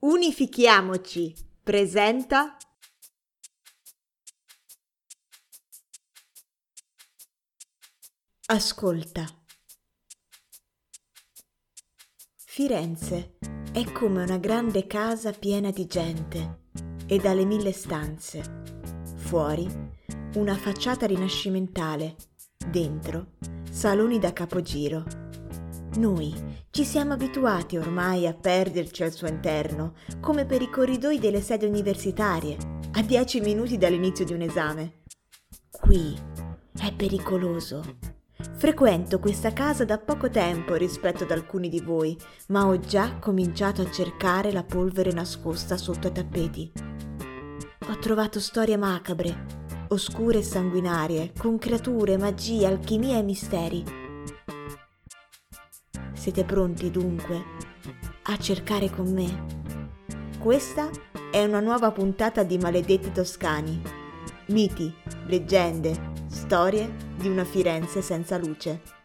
Unifichiamoci presenta Ascolta. Firenze è come una grande casa piena di gente e dalle mille stanze. Fuori una facciata rinascimentale, dentro saloni da capogiro. Noi ci siamo abituati ormai a perderci al suo interno, come per i corridoi delle sedi universitarie, a dieci minuti dall'inizio di un esame. Qui è pericoloso Frequento questa casa da poco tempo rispetto ad alcuni di voi, ma ho già cominciato a cercare la polvere nascosta sotto i tappeti. Ho trovato storie macabre, oscure e sanguinarie, con creature, magie, alchimia e misteri. Siete pronti dunque a cercare con me? Questa è una nuova puntata di Maledetti Toscani. Miti, leggende, Storie di una Firenze senza luce.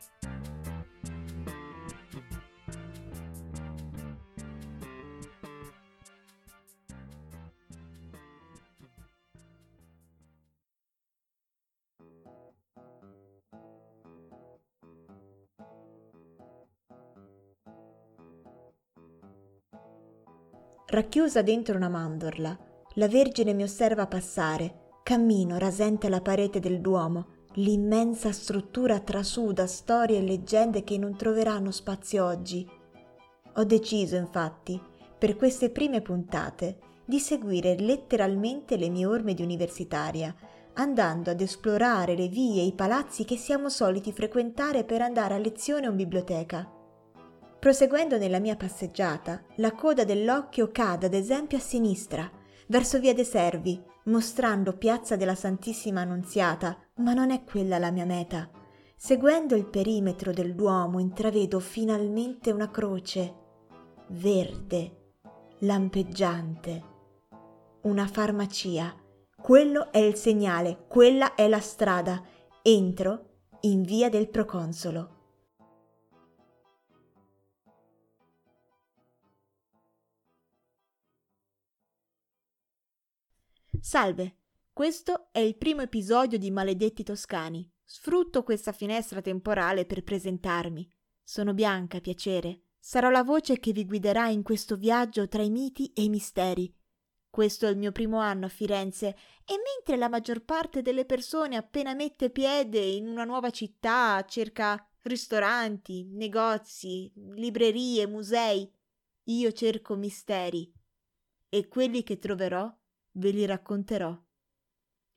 Racchiusa dentro una mandorla, la Vergine mi osserva passare Cammino rasente la parete del Duomo, l'immensa struttura trasuda storie e leggende che non troveranno spazio oggi. Ho deciso, infatti, per queste prime puntate, di seguire letteralmente le mie orme di universitaria, andando ad esplorare le vie e i palazzi che siamo soliti frequentare per andare a lezione o in biblioteca. Proseguendo nella mia passeggiata, la coda dell'occhio cade ad esempio a sinistra, verso via de Servi, mostrando Piazza della Santissima Annunziata, ma non è quella la mia meta. Seguendo il perimetro del Duomo intravedo finalmente una croce, verde, lampeggiante. Una farmacia. Quello è il segnale, quella è la strada. Entro in via del Proconsolo. Salve, questo è il primo episodio di Maledetti Toscani. Sfrutto questa finestra temporale per presentarmi. Sono Bianca, piacere. Sarò la voce che vi guiderà in questo viaggio tra i miti e i misteri. Questo è il mio primo anno a Firenze e mentre la maggior parte delle persone appena mette piede in una nuova città cerca ristoranti, negozi, librerie, musei, io cerco misteri e quelli che troverò ve li racconterò.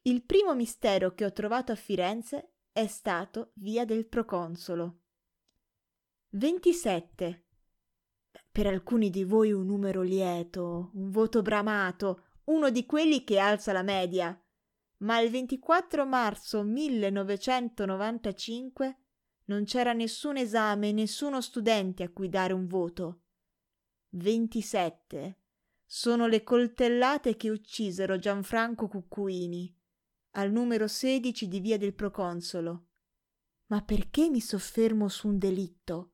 Il primo mistero che ho trovato a Firenze è stato via del Proconsolo. 27. Per alcuni di voi un numero lieto, un voto bramato, uno di quelli che alza la media. Ma il 24 marzo 1995 non c'era nessun esame nessuno studente a cui dare un voto. 27 sono le coltellate che uccisero Gianfranco Cuccuini al numero 16 di via del Proconsolo. Ma perché mi soffermo su un delitto?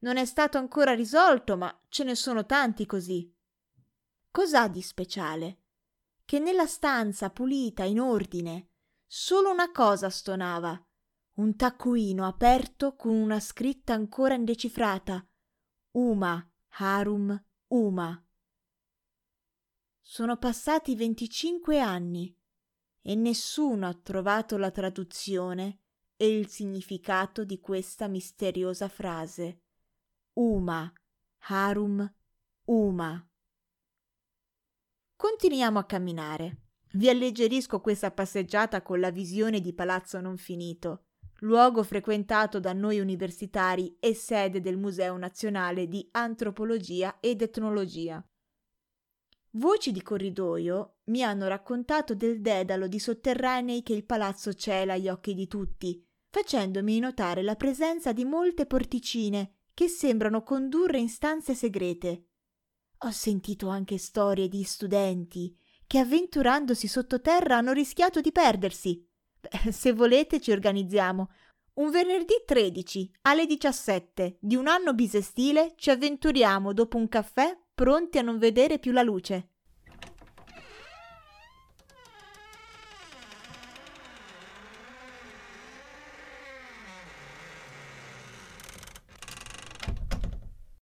Non è stato ancora risolto, ma ce ne sono tanti così. Cos'ha di speciale? Che nella stanza pulita, in ordine, solo una cosa stonava. Un taccuino aperto con una scritta ancora indecifrata. Uma, Harum, Uma. Sono passati 25 anni e nessuno ha trovato la traduzione e il significato di questa misteriosa frase. Uma, Harum, Uma. Continuiamo a camminare. Vi alleggerisco questa passeggiata con la visione di Palazzo Non Finito, luogo frequentato da noi universitari e sede del Museo Nazionale di Antropologia ed Etnologia. Voci di corridoio mi hanno raccontato del dedalo di sotterranei che il palazzo cela agli occhi di tutti, facendomi notare la presenza di molte porticine che sembrano condurre in stanze segrete. Ho sentito anche storie di studenti che avventurandosi sottoterra hanno rischiato di perdersi. Beh, se volete ci organizziamo. Un venerdì 13 alle 17 di un anno bisestile ci avventuriamo dopo un caffè pronti a non vedere più la luce.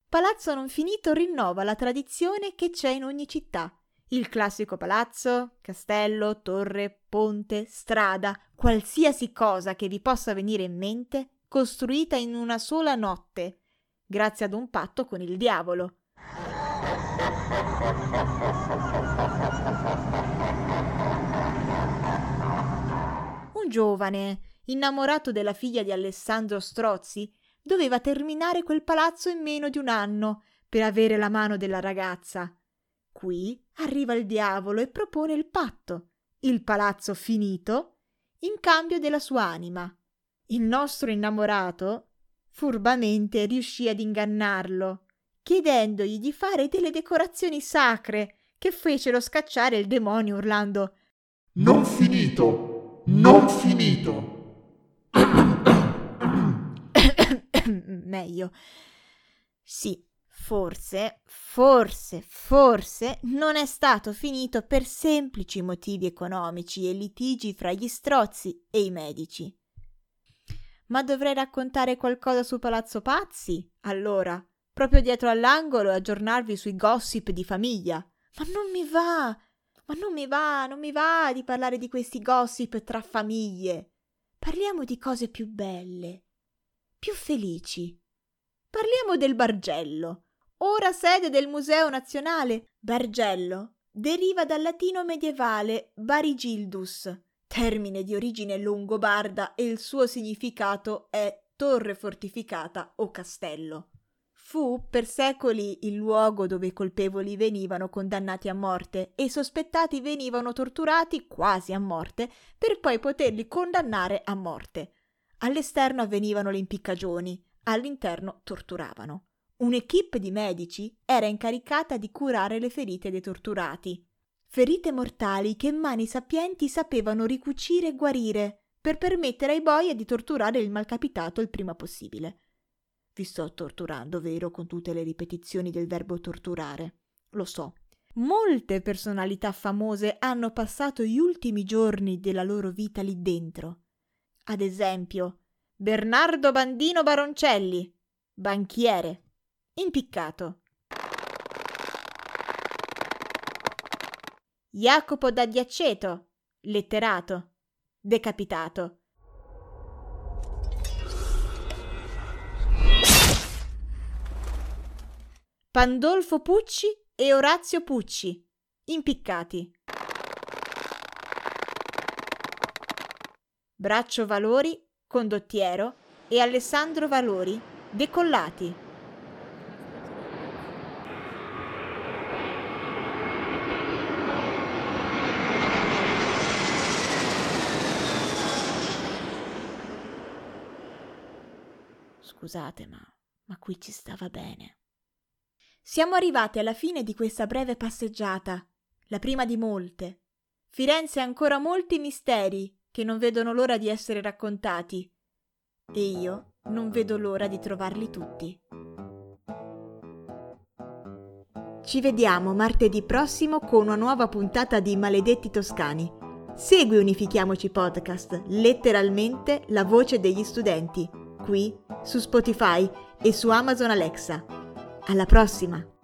Palazzo non finito rinnova la tradizione che c'è in ogni città. Il classico palazzo, castello, torre, ponte, strada, qualsiasi cosa che vi possa venire in mente, costruita in una sola notte, grazie ad un patto con il diavolo. Un giovane, innamorato della figlia di Alessandro Strozzi, doveva terminare quel palazzo in meno di un anno per avere la mano della ragazza. Qui arriva il diavolo e propone il patto, il palazzo finito, in cambio della sua anima. Il nostro innamorato furbamente riuscì ad ingannarlo, chiedendogli di fare delle decorazioni sacre che fecero scacciare il demonio urlando Non finito, non finito. meglio. Sì, forse, forse, forse non è stato finito per semplici motivi economici e litigi fra gli strozzi e i medici. Ma dovrei raccontare qualcosa su Palazzo Pazzi, allora, proprio dietro all'angolo e aggiornarvi sui gossip di famiglia. Ma non mi va, ma non mi va, non mi va di parlare di questi gossip tra famiglie. Parliamo di cose più belle, più felici. Parliamo del Bargello, ora sede del Museo Nazionale. Bargello deriva dal latino medievale barigildus, termine di origine longobarda e il suo significato è torre fortificata o castello. Fu per secoli il luogo dove i colpevoli venivano condannati a morte e i sospettati venivano torturati quasi a morte per poi poterli condannare a morte. All'esterno avvenivano le impiccagioni, all'interno torturavano. Un'equipe di medici era incaricata di curare le ferite dei torturati. Ferite mortali che mani sapienti sapevano ricucire e guarire per permettere ai boia di torturare il malcapitato il prima possibile. Vi sto torturando, vero, con tutte le ripetizioni del verbo torturare. Lo so. Molte personalità famose hanno passato gli ultimi giorni della loro vita lì dentro. Ad esempio, Bernardo Bandino Baroncelli, banchiere, impiccato. Jacopo da Diaceto, letterato, decapitato. Pandolfo Pucci e Orazio Pucci, impiccati. Braccio Valori condottiero, e Alessandro Valori, decollati. Scusate, ma, ma qui ci stava bene. Siamo arrivati alla fine di questa breve passeggiata, la prima di molte. Firenze ha ancora molti misteri che non vedono l'ora di essere raccontati e io non vedo l'ora di trovarli tutti. Ci vediamo martedì prossimo con una nuova puntata di Maledetti Toscani. Segui Unifichiamoci Podcast, letteralmente la voce degli studenti, qui su Spotify e su Amazon Alexa. Alla prossima!